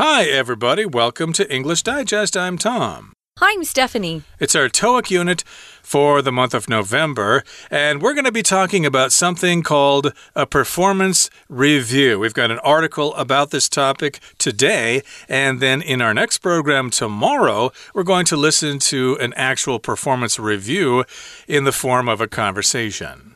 Hi, everybody. Welcome to English Digest. I'm Tom. Hi, I'm Stephanie. It's our TOEIC unit for the month of November, and we're going to be talking about something called a performance review. We've got an article about this topic today, and then in our next program tomorrow, we're going to listen to an actual performance review in the form of a conversation.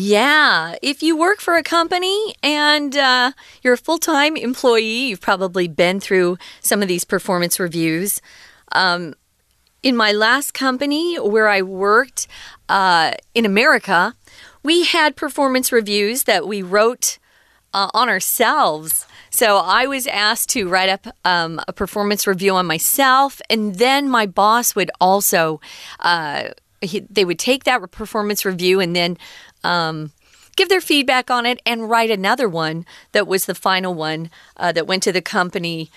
Yeah, if you work for a company and uh, you're a full time employee, you've probably been through some of these performance reviews. Um, in my last company where I worked uh, in America, we had performance reviews that we wrote uh, on ourselves. So I was asked to write up um, a performance review on myself, and then my boss would also. He, they would take that performance review and then um, give their feedback on it and write another one that was the final one uh, that went to the company.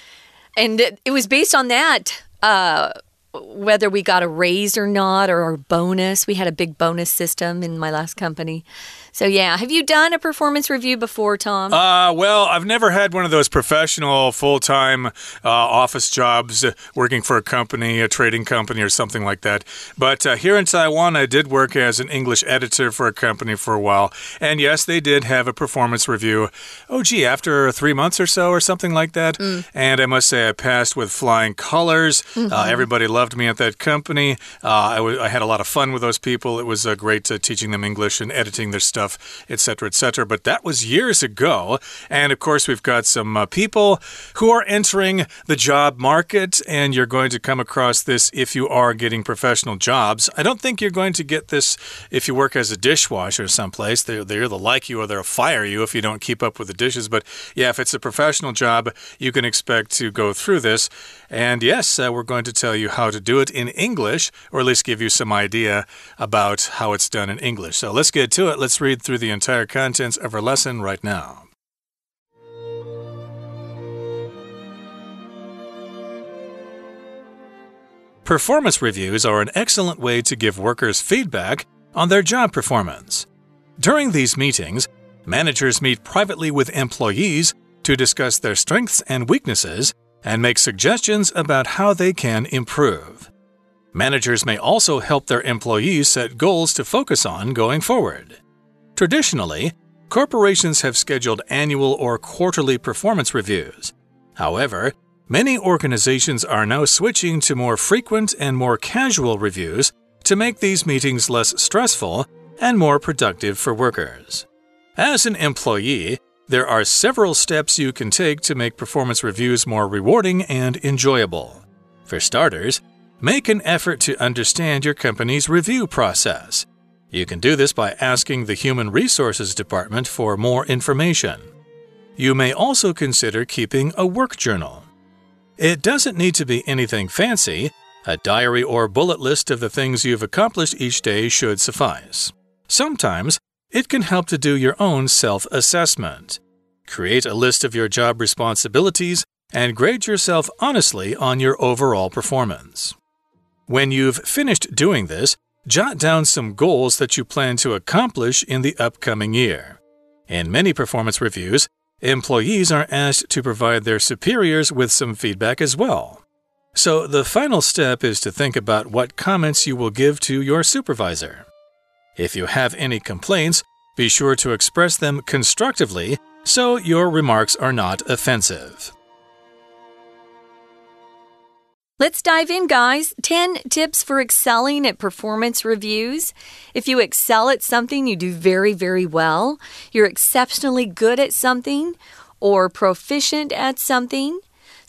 And it, it was based on that. Uh, whether we got a raise or not or a bonus. We had a big bonus system in my last company. So, yeah. Have you done a performance review before, Tom? Uh, well, I've never had one of those professional full time uh, office jobs uh, working for a company, a trading company, or something like that. But uh, here in Taiwan, I did work as an English editor for a company for a while. And yes, they did have a performance review. Oh, gee, after three months or so, or something like that. Mm. And I must say, I passed with flying colors. Mm -hmm. everybody loved me at that company. Uh, I, I had a lot of fun with those people. It was great teaching them English and editing their stuff stuff, etc., etc. But that was years ago. And of course, we've got some uh, people who are entering the job market, and you're going to come across this if you are getting professional jobs. I don't think you're going to get this if you work as a dishwasher someplace. They, they'll either like you or they'll fire you if you don't keep up with the dishes. But yeah, if it's a professional job, you can expect to go through this. And yes, uh, we're going to tell you how to do it in English, or at least give you some idea about how it's done in English. So let's get to it. Let's read read through the entire contents of our lesson right now. Performance reviews are an excellent way to give workers feedback on their job performance. During these meetings, managers meet privately with employees to discuss their strengths and weaknesses and make suggestions about how they can improve. Managers may also help their employees set goals to focus on going forward. Traditionally, corporations have scheduled annual or quarterly performance reviews. However, many organizations are now switching to more frequent and more casual reviews to make these meetings less stressful and more productive for workers. As an employee, there are several steps you can take to make performance reviews more rewarding and enjoyable. For starters, make an effort to understand your company's review process. You can do this by asking the Human Resources Department for more information. You may also consider keeping a work journal. It doesn't need to be anything fancy. A diary or bullet list of the things you've accomplished each day should suffice. Sometimes it can help to do your own self assessment. Create a list of your job responsibilities and grade yourself honestly on your overall performance. When you've finished doing this, Jot down some goals that you plan to accomplish in the upcoming year. In many performance reviews, employees are asked to provide their superiors with some feedback as well. So, the final step is to think about what comments you will give to your supervisor. If you have any complaints, be sure to express them constructively so your remarks are not offensive. Let's dive in, guys. 10 tips for excelling at performance reviews. If you excel at something, you do very, very well. You're exceptionally good at something or proficient at something.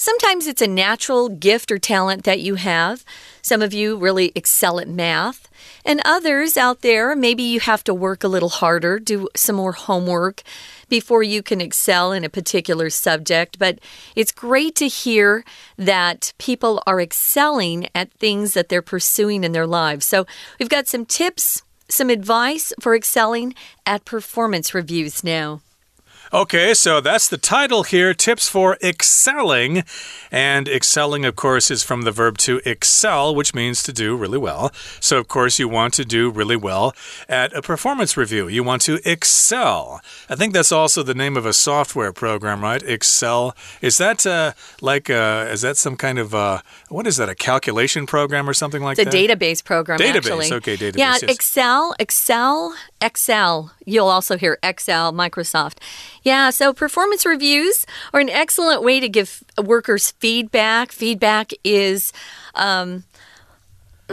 Sometimes it's a natural gift or talent that you have. Some of you really excel at math. And others out there, maybe you have to work a little harder, do some more homework before you can excel in a particular subject. But it's great to hear that people are excelling at things that they're pursuing in their lives. So we've got some tips, some advice for excelling at performance reviews now. Okay, so that's the title here Tips for Excelling. And excelling, of course, is from the verb to excel, which means to do really well. So, of course, you want to do really well at a performance review. You want to excel. I think that's also the name of a software program, right? Excel. Is that uh, like, uh, is that some kind of, uh, what is that, a calculation program or something like it's that? a database program, database. actually. Okay, database. Yeah, yes. Excel, Excel, Excel. You'll also hear Excel, Microsoft. Yeah, so performance reviews are an excellent way to give workers feedback. Feedback is. Um,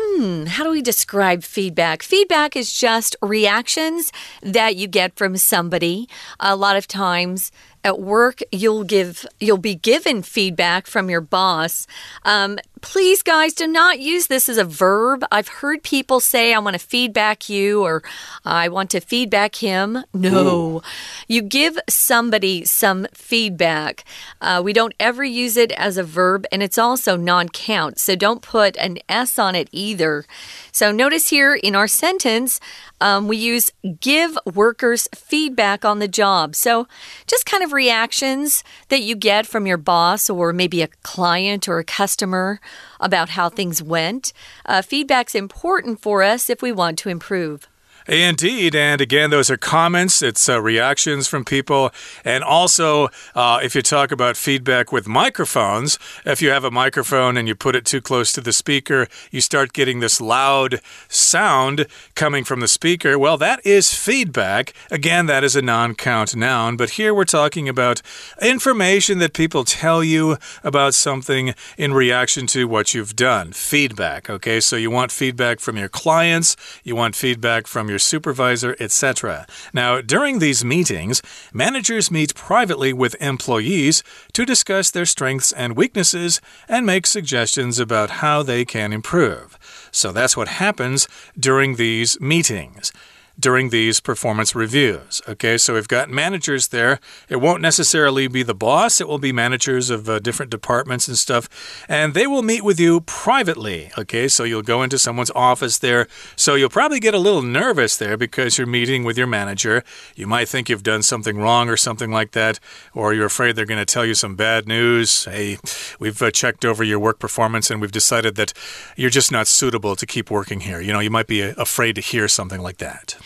Hmm, how do we describe feedback? Feedback is just reactions that you get from somebody. A lot of times at work, you'll give you'll be given feedback from your boss. Um, please, guys, do not use this as a verb. I've heard people say, "I want to feedback you," or "I want to feedback him." No, Ooh. you give somebody some feedback. Uh, we don't ever use it as a verb, and it's also non-count, so don't put an s on it either. So notice here in our sentence, um, we use give workers feedback on the job. So just kind of reactions that you get from your boss or maybe a client or a customer about how things went. Uh, feedback's important for us if we want to improve. Indeed. And again, those are comments, it's uh, reactions from people. And also, uh, if you talk about feedback with microphones, if you have a microphone and you put it too close to the speaker, you start getting this loud sound coming from the speaker. Well, that is feedback. Again, that is a non count noun. But here we're talking about information that people tell you about something in reaction to what you've done. Feedback. Okay, so you want feedback from your clients, you want feedback from your supervisor, etc. Now, during these meetings, managers meet privately with employees to discuss their strengths and weaknesses and make suggestions about how they can improve. So that's what happens during these meetings during these performance reviews. Okay, so we've got managers there. It won't necessarily be the boss, it will be managers of uh, different departments and stuff, and they will meet with you privately. Okay, so you'll go into someone's office there. So you'll probably get a little nervous there because you're meeting with your manager. You might think you've done something wrong or something like that, or you're afraid they're going to tell you some bad news. Hey, we've uh, checked over your work performance and we've decided that you're just not suitable to keep working here. You know, you might be uh, afraid to hear something like that.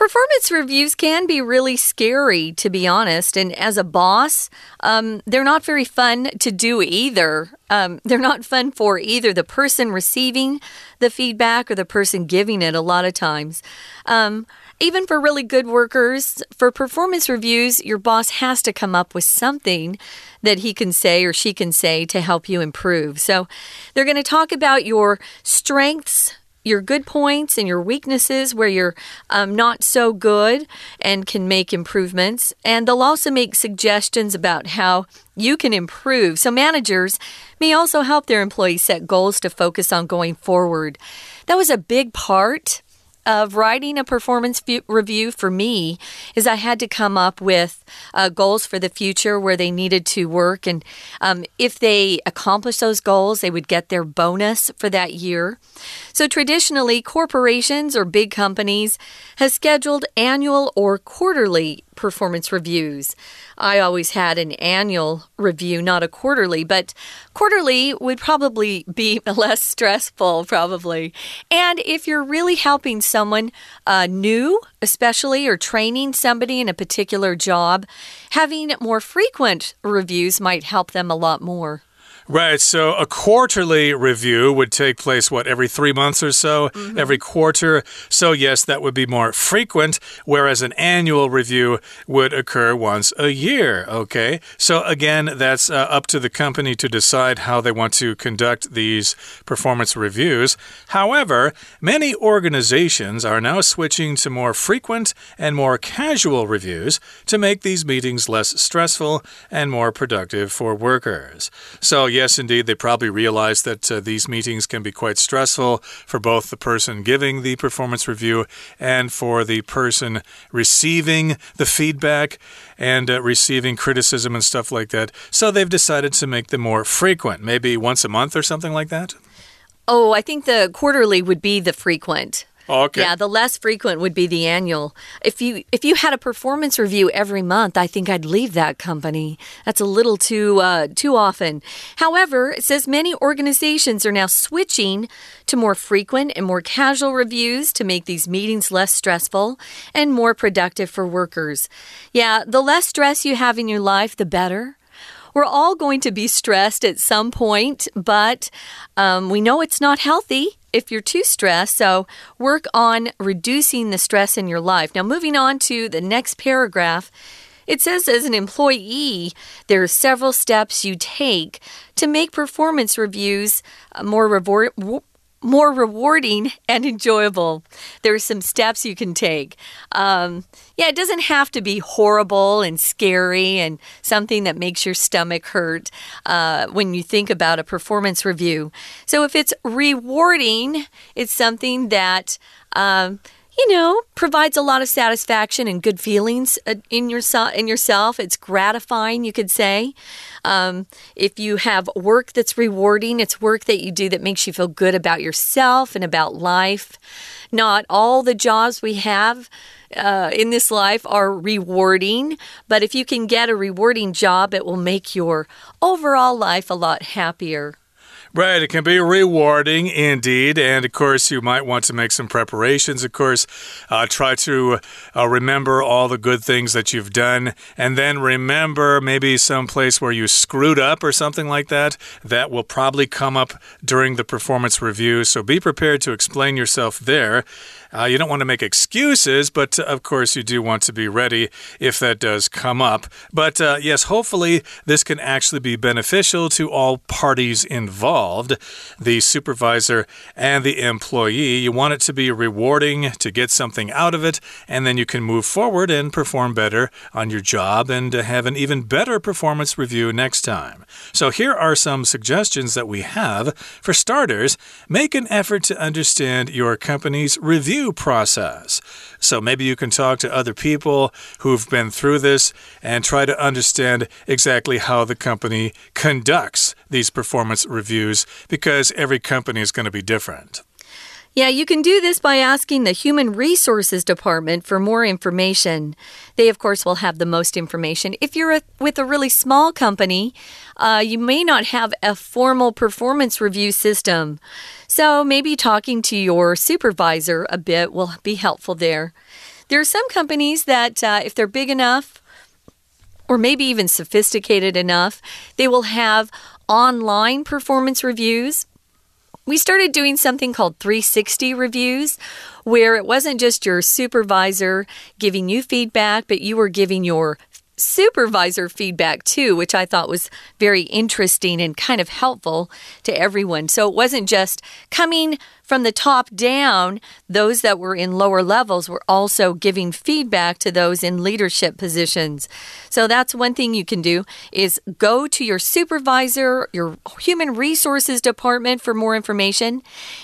Performance reviews can be really scary, to be honest. And as a boss, um, they're not very fun to do either. Um, they're not fun for either the person receiving the feedback or the person giving it a lot of times. Um, even for really good workers, for performance reviews, your boss has to come up with something that he can say or she can say to help you improve. So they're going to talk about your strengths your good points and your weaknesses where you're um, not so good and can make improvements. And they'll also make suggestions about how you can improve. So, managers may also help their employees set goals to focus on going forward. That was a big part of writing a performance review for me is I had to come up with uh, goals for the future where they needed to work. And um, if they accomplished those goals, they would get their bonus for that year. So traditionally, corporations or big companies have scheduled annual or quarterly performance reviews. I always had an annual review, not a quarterly, but quarterly would probably be less stressful, probably. And if you're really helping someone uh, new, especially, or training somebody in a particular job, having more frequent reviews might help them a lot more. Right. So a quarterly review would take place, what, every three months or so? Mm -hmm. Every quarter. So, yes, that would be more frequent, whereas an annual review would occur once a year. Okay. So, again, that's uh, up to the company to decide how they want to conduct these performance reviews. However, many organizations are now switching to more frequent and more casual reviews to make these meetings less stressful and more productive for workers. So, yes, yes, indeed, they probably realize that uh, these meetings can be quite stressful for both the person giving the performance review and for the person receiving the feedback and uh, receiving criticism and stuff like that. So they've decided to make them more frequent, maybe once a month or something like that. Oh, I think the quarterly would be the frequent. Oh, okay. Yeah, the less frequent would be the annual. If you if you had a performance review every month, I think I'd leave that company. That's a little too uh, too often. However, it says many organizations are now switching to more frequent and more casual reviews to make these meetings less stressful and more productive for workers. Yeah, the less stress you have in your life, the better. We're all going to be stressed at some point, but um, we know it's not healthy if you're too stressed. So work on reducing the stress in your life. Now, moving on to the next paragraph. It says, as an employee, there are several steps you take to make performance reviews more reward, more rewarding and enjoyable. There are some steps you can take. Um, yeah, it doesn't have to be horrible and scary and something that makes your stomach hurt uh, when you think about a performance review. So if it's rewarding, it's something that. Um, you know, provides a lot of satisfaction and good feelings uh, in yourself. In yourself, it's gratifying, you could say. Um, if you have work that's rewarding, it's work that you do that makes you feel good about yourself and about life. Not all the jobs we have. Uh, in this life are rewarding, but if you can get a rewarding job, it will make your overall life a lot happier. Right, it can be rewarding indeed. And of course, you might want to make some preparations. Of course, uh, try to uh, remember all the good things that you've done. And then remember maybe some place where you screwed up or something like that. That will probably come up during the performance review. So be prepared to explain yourself there. Uh, you don't want to make excuses, but uh, of course, you do want to be ready if that does come up. But uh, yes, hopefully, this can actually be beneficial to all parties involved the supervisor and the employee. You want it to be rewarding to get something out of it, and then you can move forward and perform better on your job and have an even better performance review next time. So, here are some suggestions that we have. For starters, make an effort to understand your company's review review process. So maybe you can talk to other people who've been through this and try to understand exactly how the company conducts these performance reviews because every company is going to be different. Yeah, you can do this by asking the Human Resources Department for more information. They, of course, will have the most information. If you're a, with a really small company, uh, you may not have a formal performance review system. So maybe talking to your supervisor a bit will be helpful there. There are some companies that, uh, if they're big enough, or maybe even sophisticated enough, they will have online performance reviews we started doing something called 360 reviews, where it wasn't just your supervisor giving you feedback, but you were giving your supervisor feedback too, which I thought was very interesting and kind of helpful to everyone. So it wasn't just coming from the top down, those that were in lower levels were also giving feedback to those in leadership positions. So that's one thing you can do is go to your supervisor, your human resources department for more information.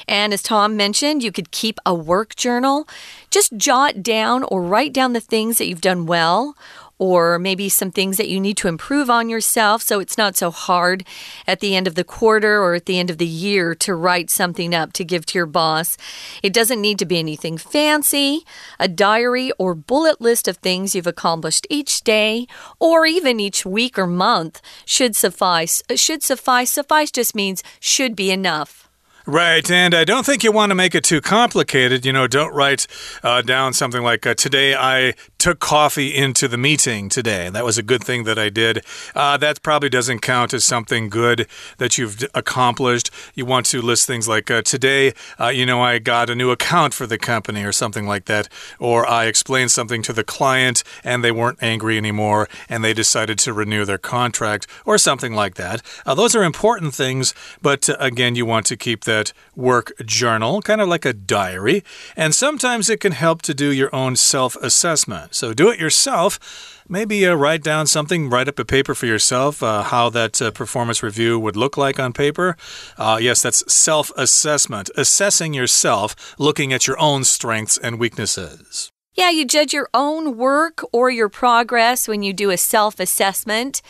And as Tom mentioned, you could keep a work journal. Just jot down or write down the things that you've done well or maybe some things that you need to improve on yourself so it's not so hard at the end of the quarter or at the end of the year to write something up to give to your boss. It doesn't need to be anything fancy. A diary or bullet list of things you've accomplished each day or even each week or month should suffice. Should suffice. Suffice just means should be enough. Right, and I don't think you want to make it too complicated. You know, don't write uh, down something like, uh, Today I took coffee into the meeting today. That was a good thing that I did. Uh, that probably doesn't count as something good that you've accomplished. You want to list things like, uh, Today, uh, you know, I got a new account for the company or something like that. Or I explained something to the client and they weren't angry anymore and they decided to renew their contract or something like that. Uh, those are important things, but again, you want to keep that work journal, kind of like a diary, and sometimes it can help to do your own self assessment. So do it yourself. Maybe uh, write down something, write up a paper for yourself, uh, how that uh, performance review would look like on paper. Uh, yes, that's self assessment, assessing yourself, looking at your own strengths and weaknesses. Yeah, you judge your own work or your progress when you do a self assessment.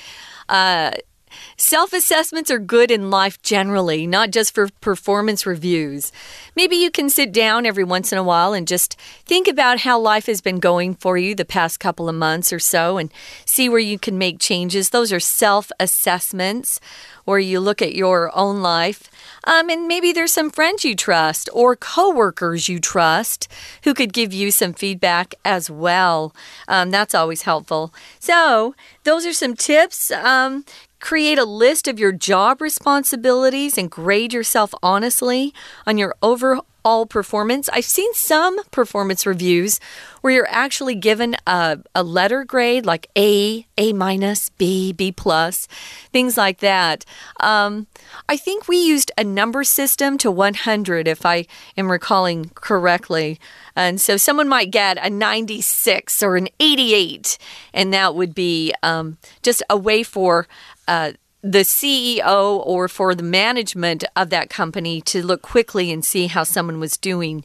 Self assessments are good in life generally, not just for performance reviews. Maybe you can sit down every once in a while and just think about how life has been going for you the past couple of months or so and see where you can make changes. Those are self assessments where you look at your own life. Um, and maybe there's some friends you trust or coworkers you trust who could give you some feedback as well. Um, that's always helpful. So, those are some tips. Um, Create a list of your job responsibilities and grade yourself honestly on your overall performance. I've seen some performance reviews where you're actually given a, a letter grade like A, A minus, B, B plus, things like that. Um, I think we used a number system to 100, if I am recalling correctly. And so someone might get a 96 or an 88, and that would be um, just a way for uh, the CEO or for the management of that company to look quickly and see how someone was doing.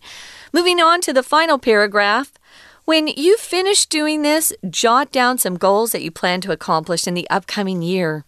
Moving on to the final paragraph. When you finish doing this, jot down some goals that you plan to accomplish in the upcoming year.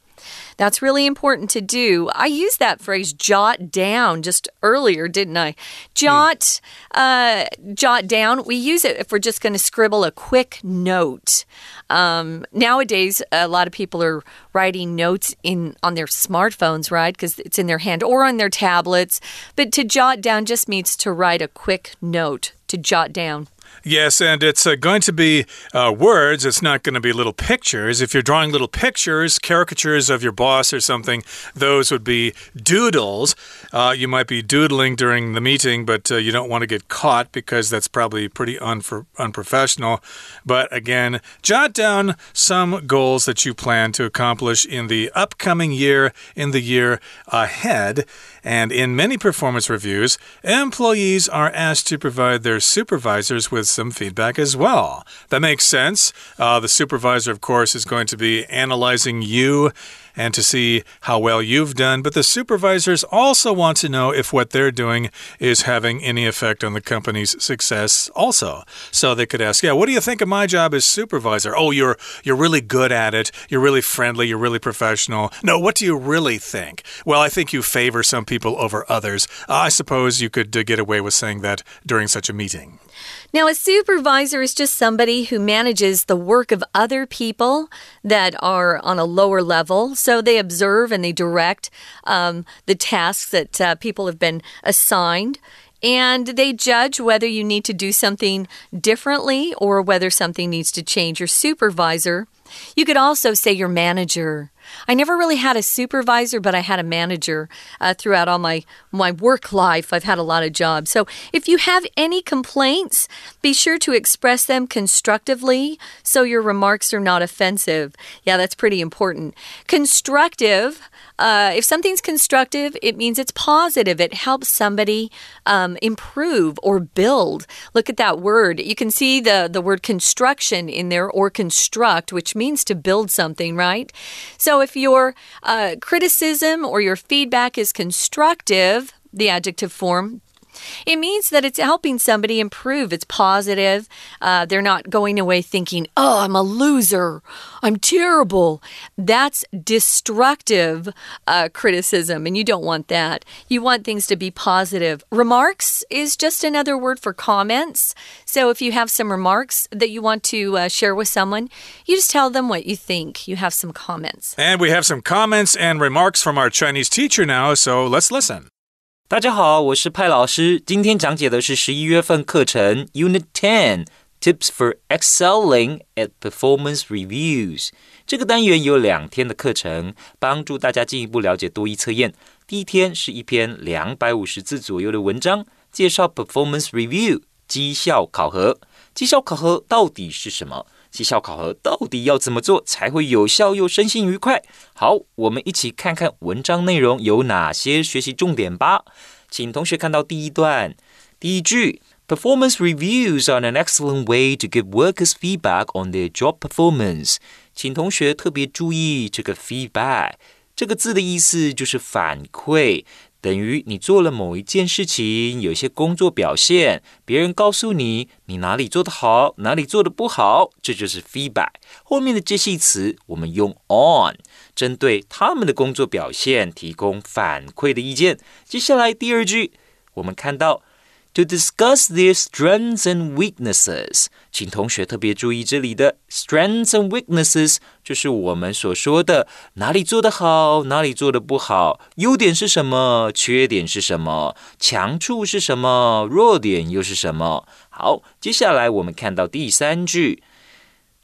That's really important to do. I used that phrase jot down just earlier, didn't I? Jot, uh, jot down. We use it if we're just going to scribble a quick note. Um, nowadays, a lot of people are writing notes in on their smartphones, right? Because it's in their hand or on their tablets. But to jot down just means to write a quick note, to jot down. Yes, and it's uh, going to be uh, words. It's not going to be little pictures. If you're drawing little pictures, caricatures of your boss or something, those would be doodles. Uh, you might be doodling during the meeting, but uh, you don't want to get caught because that's probably pretty unprofessional. But again, jot down some goals that you plan to accomplish in the upcoming year, in the year ahead. And in many performance reviews, employees are asked to provide their supervisors with some feedback as well. That makes sense. Uh, the supervisor, of course, is going to be analyzing you and to see how well you've done. But the supervisors also want to know if what they're doing is having any effect on the company's success also. So they could ask, "Yeah, what do you think of my job as supervisor?" "Oh, you're you're really good at it. You're really friendly, you're really professional." "No, what do you really think?" "Well, I think you favor some people over others." I suppose you could uh, get away with saying that during such a meeting. Now, a supervisor is just somebody who manages the work of other people that are on a lower level. So they observe and they direct um, the tasks that uh, people have been assigned and they judge whether you need to do something differently or whether something needs to change. Your supervisor, you could also say your manager. I never really had a supervisor, but I had a manager uh, throughout all my, my work life. I've had a lot of jobs. So if you have any complaints, be sure to express them constructively so your remarks are not offensive. Yeah, that's pretty important. Constructive uh, if something's constructive, it means it's positive. It helps somebody um, improve or build. Look at that word. You can see the, the word construction in there or construct, which means to build something, right? So if your uh, criticism or your feedback is constructive, the adjective form, it means that it's helping somebody improve. It's positive. Uh, they're not going away thinking, oh, I'm a loser. I'm terrible. That's destructive uh, criticism, and you don't want that. You want things to be positive. Remarks is just another word for comments. So if you have some remarks that you want to uh, share with someone, you just tell them what you think. You have some comments. And we have some comments and remarks from our Chinese teacher now, so let's listen. 大家好，我是派老师。今天讲解的是十一月份课程 Unit Ten Tips for Excelling at Performance Reviews。这个单元有两天的课程，帮助大家进一步了解多一测验。第一天是一篇两百五十字左右的文章，介绍 Performance Review 绩效考核。绩效考核到底是什么？绩效考核到底要怎么做才会有效又身心愉快？好，我们一起看看文章内容有哪些学习重点吧。请同学看到第一段，第一句：Performance reviews are an excellent way to give workers feedback on their job performance。请同学特别注意这个 feedback 这个字的意思就是反馈。等于你做了某一件事情，有一些工作表现，别人告诉你你哪里做得好，哪里做得不好，这就是 feedback。后面的这系词我们用 on，针对他们的工作表现提供反馈的意见。接下来第二句，我们看到。To discuss their strengths and weaknesses，请同学特别注意这里的 strengths and weaknesses，就是我们所说的哪里做得好，哪里做得不好，优点是什么，缺点是什么，强处是什么，弱点又是什么。好，接下来我们看到第三句，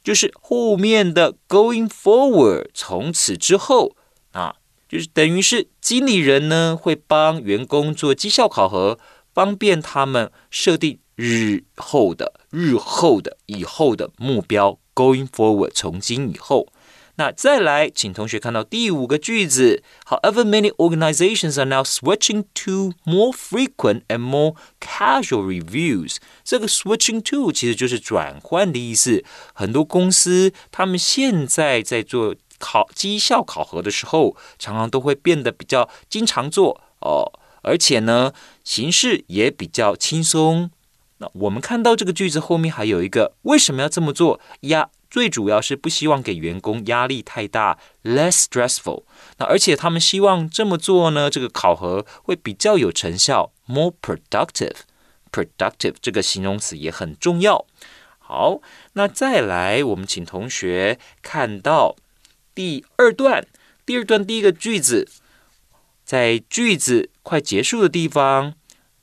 就是后面的 going forward，从此之后啊，就是等于是经理人呢会帮员工做绩效考核。 方便他们设定日后的、日后的、以后的目标。Going forward，从今以后。那再来，请同学看到第五个句子。However, many organizations are now switching to more frequent and more casual reviews。这个 switching to 其实就是转换的意思。很多公司他们现在在做考绩效考核的时候，常常都会变得比较经常做哦。而且呢，形式也比较轻松。那我们看到这个句子后面还有一个为什么要这么做呀？最主要是不希望给员工压力太大，less stressful。那而且他们希望这么做呢，这个考核会比较有成效，more productive。productive 这个形容词也很重要。好，那再来，我们请同学看到第二段，第二段第一个句子。在句子快结束的地方，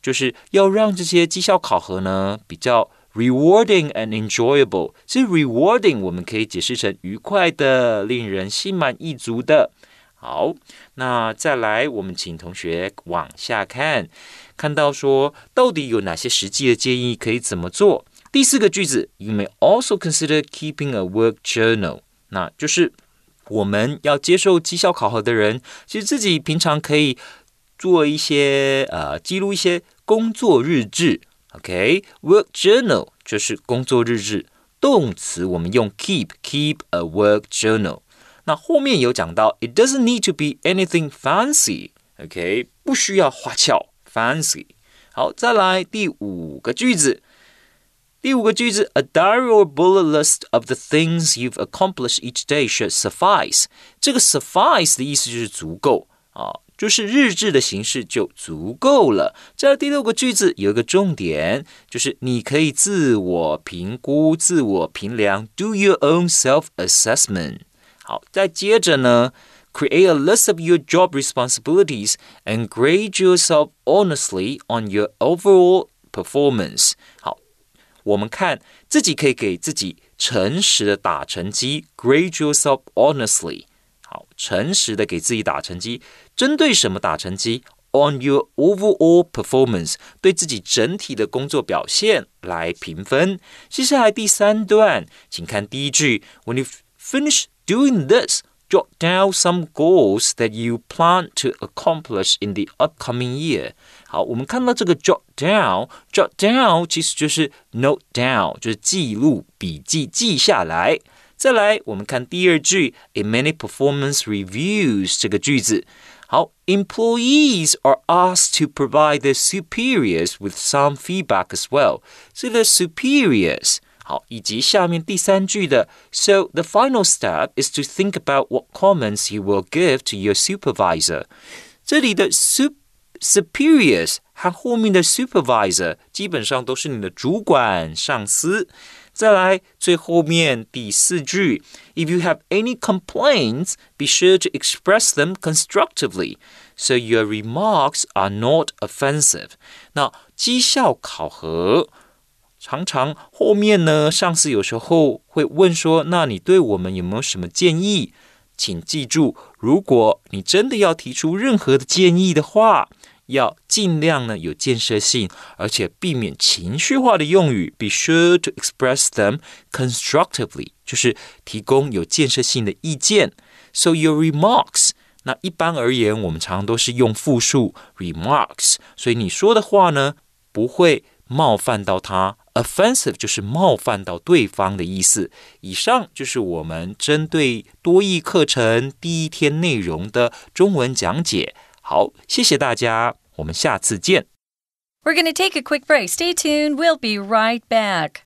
就是要让这些绩效考核呢比较 rewarding and enjoyable。其实 rewarding 我们可以解释成愉快的、令人心满意足的。好，那再来，我们请同学往下看，看到说到底有哪些实际的建议可以怎么做？第四个句子，You may also consider keeping a work journal。那就是。我们要接受绩效考核的人，其实自己平常可以做一些呃记录一些工作日志。OK，work journal 就是工作日志，动词我们用 keep，keep a work journal。那后面有讲到，it doesn't need to be anything fancy。OK，不需要花俏 fancy。好，再来第五个句子。第五个句子，a diary or bullet list of the things you've accomplished each day should suffice。这个 suffice 的意思就是足够啊，就是日志的形式就足够了。这第六个句子有一个重点，就是你可以自我评估、自我评量，do your own self assessment。好，再接着呢，create a list of your job responsibilities and grade yourself honestly on your overall performance。好。 我们看自己可以给自己诚实的打成绩，grade yourself honestly。好，诚实的给自己打成绩，针对什么打成绩？On your overall performance，对自己整体的工作表现来评分。接下来第三段，请看第一句：When you finish doing this。jot down some goals that you plan to accomplish in the upcoming year。 好，我们看到这个 jot down，jot down 其实就是 note down，就是记录、笔记、记下来。再来，我们看第二句，in many performance reviews 这个句子。好，employees are asked to provide their superiors with some feedback as well。这个 superiors 好，以及下面第三句的，So the final step is to think about what comments you will give to your supervisor。这里的 sup superiors 和后面的 supervisor 基本上都是你的主管、上司。再来最后面第四句，If you have any complaints, be sure to express them constructively, so your remarks are not offensive。那绩效考核。常常后面呢，上司有时候会问说：“那你对我们有没有什么建议？”请记住，如果你真的要提出任何的建议的话，要尽量呢有建设性，而且避免情绪化的用语。Be sure to express them constructively，就是提供有建设性的意见。So your remarks，那一般而言，我们常常都是用复数 remarks，所以你说的话呢，不会冒犯到他。offensive 就是冒犯到对方的意思。以上就是我们针对多义课程第一天内容的中文讲解。好，谢谢大家，我们下次见。We're going to take a quick break. Stay tuned. We'll be right back.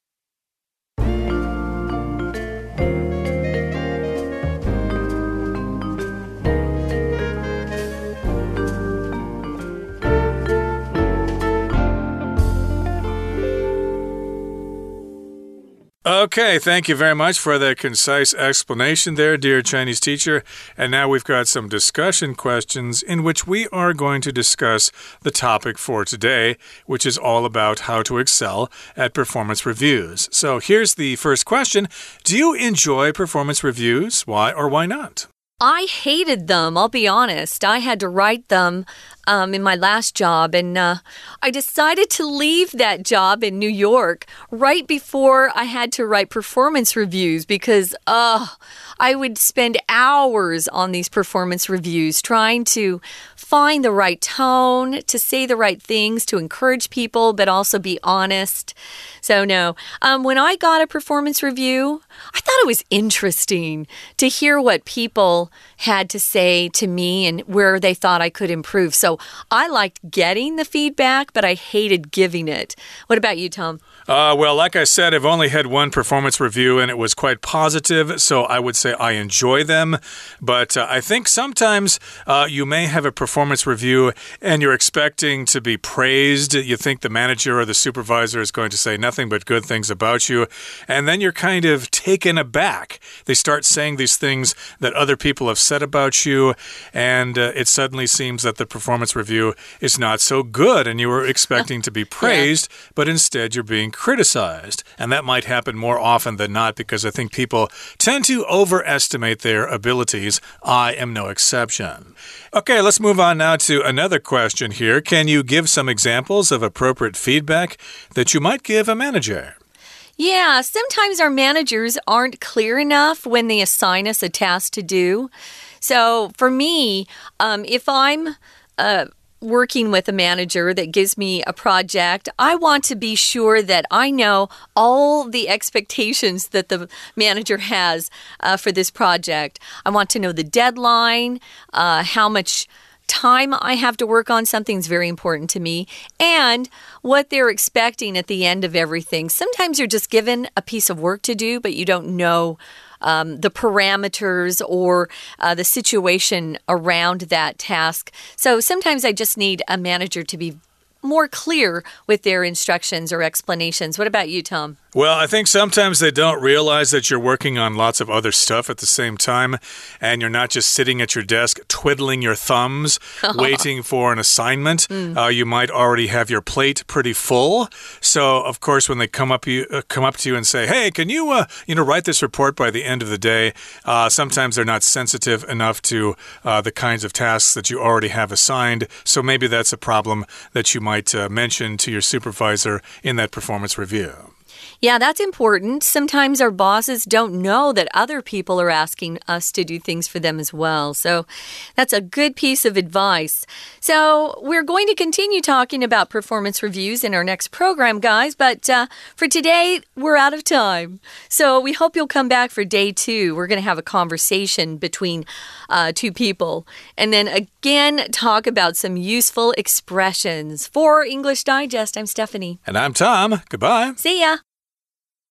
Okay, thank you very much for that concise explanation there, dear Chinese teacher. And now we've got some discussion questions in which we are going to discuss the topic for today, which is all about how to excel at performance reviews. So here's the first question Do you enjoy performance reviews? Why or why not? I hated them, I'll be honest. I had to write them um, in my last job, and uh, I decided to leave that job in New York right before I had to write performance reviews because, uh, I would spend hours on these performance reviews trying to find the right tone, to say the right things, to encourage people, but also be honest. So, no, um, when I got a performance review, I thought it was interesting to hear what people had to say to me and where they thought I could improve. So, I liked getting the feedback, but I hated giving it. What about you, Tom? Uh, well, like I said, I've only had one performance review and it was quite positive, so I would say I enjoy them. But uh, I think sometimes uh, you may have a performance review and you're expecting to be praised. You think the manager or the supervisor is going to say nothing but good things about you, and then you're kind of taken aback. They start saying these things that other people have said about you, and uh, it suddenly seems that the performance review is not so good, and you were expecting to be praised, yeah. but instead you're being criticized. And that might happen more often than not because I think people tend to overestimate their abilities. I am no exception. Okay, let's move on now to another question here. Can you give some examples of appropriate feedback that you might give a manager? Yeah, sometimes our managers aren't clear enough when they assign us a task to do. So for me, um, if I'm uh, working with a manager that gives me a project, I want to be sure that I know all the expectations that the manager has uh, for this project. I want to know the deadline, uh, how much time I have to work on something is very important to me, and what they're expecting at the end of everything. Sometimes you're just given a piece of work to do, but you don't know um, the parameters or uh, the situation around that task. So sometimes I just need a manager to be more clear with their instructions or explanations. What about you, Tom? Well, I think sometimes they don't realize that you're working on lots of other stuff at the same time, and you're not just sitting at your desk twiddling your thumbs, waiting for an assignment. Mm. Uh, you might already have your plate pretty full. So, of course, when they come up you uh, come up to you and say, "Hey, can you uh, you know write this report by the end of the day?" Uh, sometimes they're not sensitive enough to uh, the kinds of tasks that you already have assigned. So maybe that's a problem that you might uh, mention to your supervisor in that performance review. Yeah, that's important. Sometimes our bosses don't know that other people are asking us to do things for them as well. So that's a good piece of advice. So we're going to continue talking about performance reviews in our next program, guys. But uh, for today, we're out of time. So we hope you'll come back for day two. We're going to have a conversation between uh, two people and then again talk about some useful expressions. For English Digest, I'm Stephanie. And I'm Tom. Goodbye. See ya.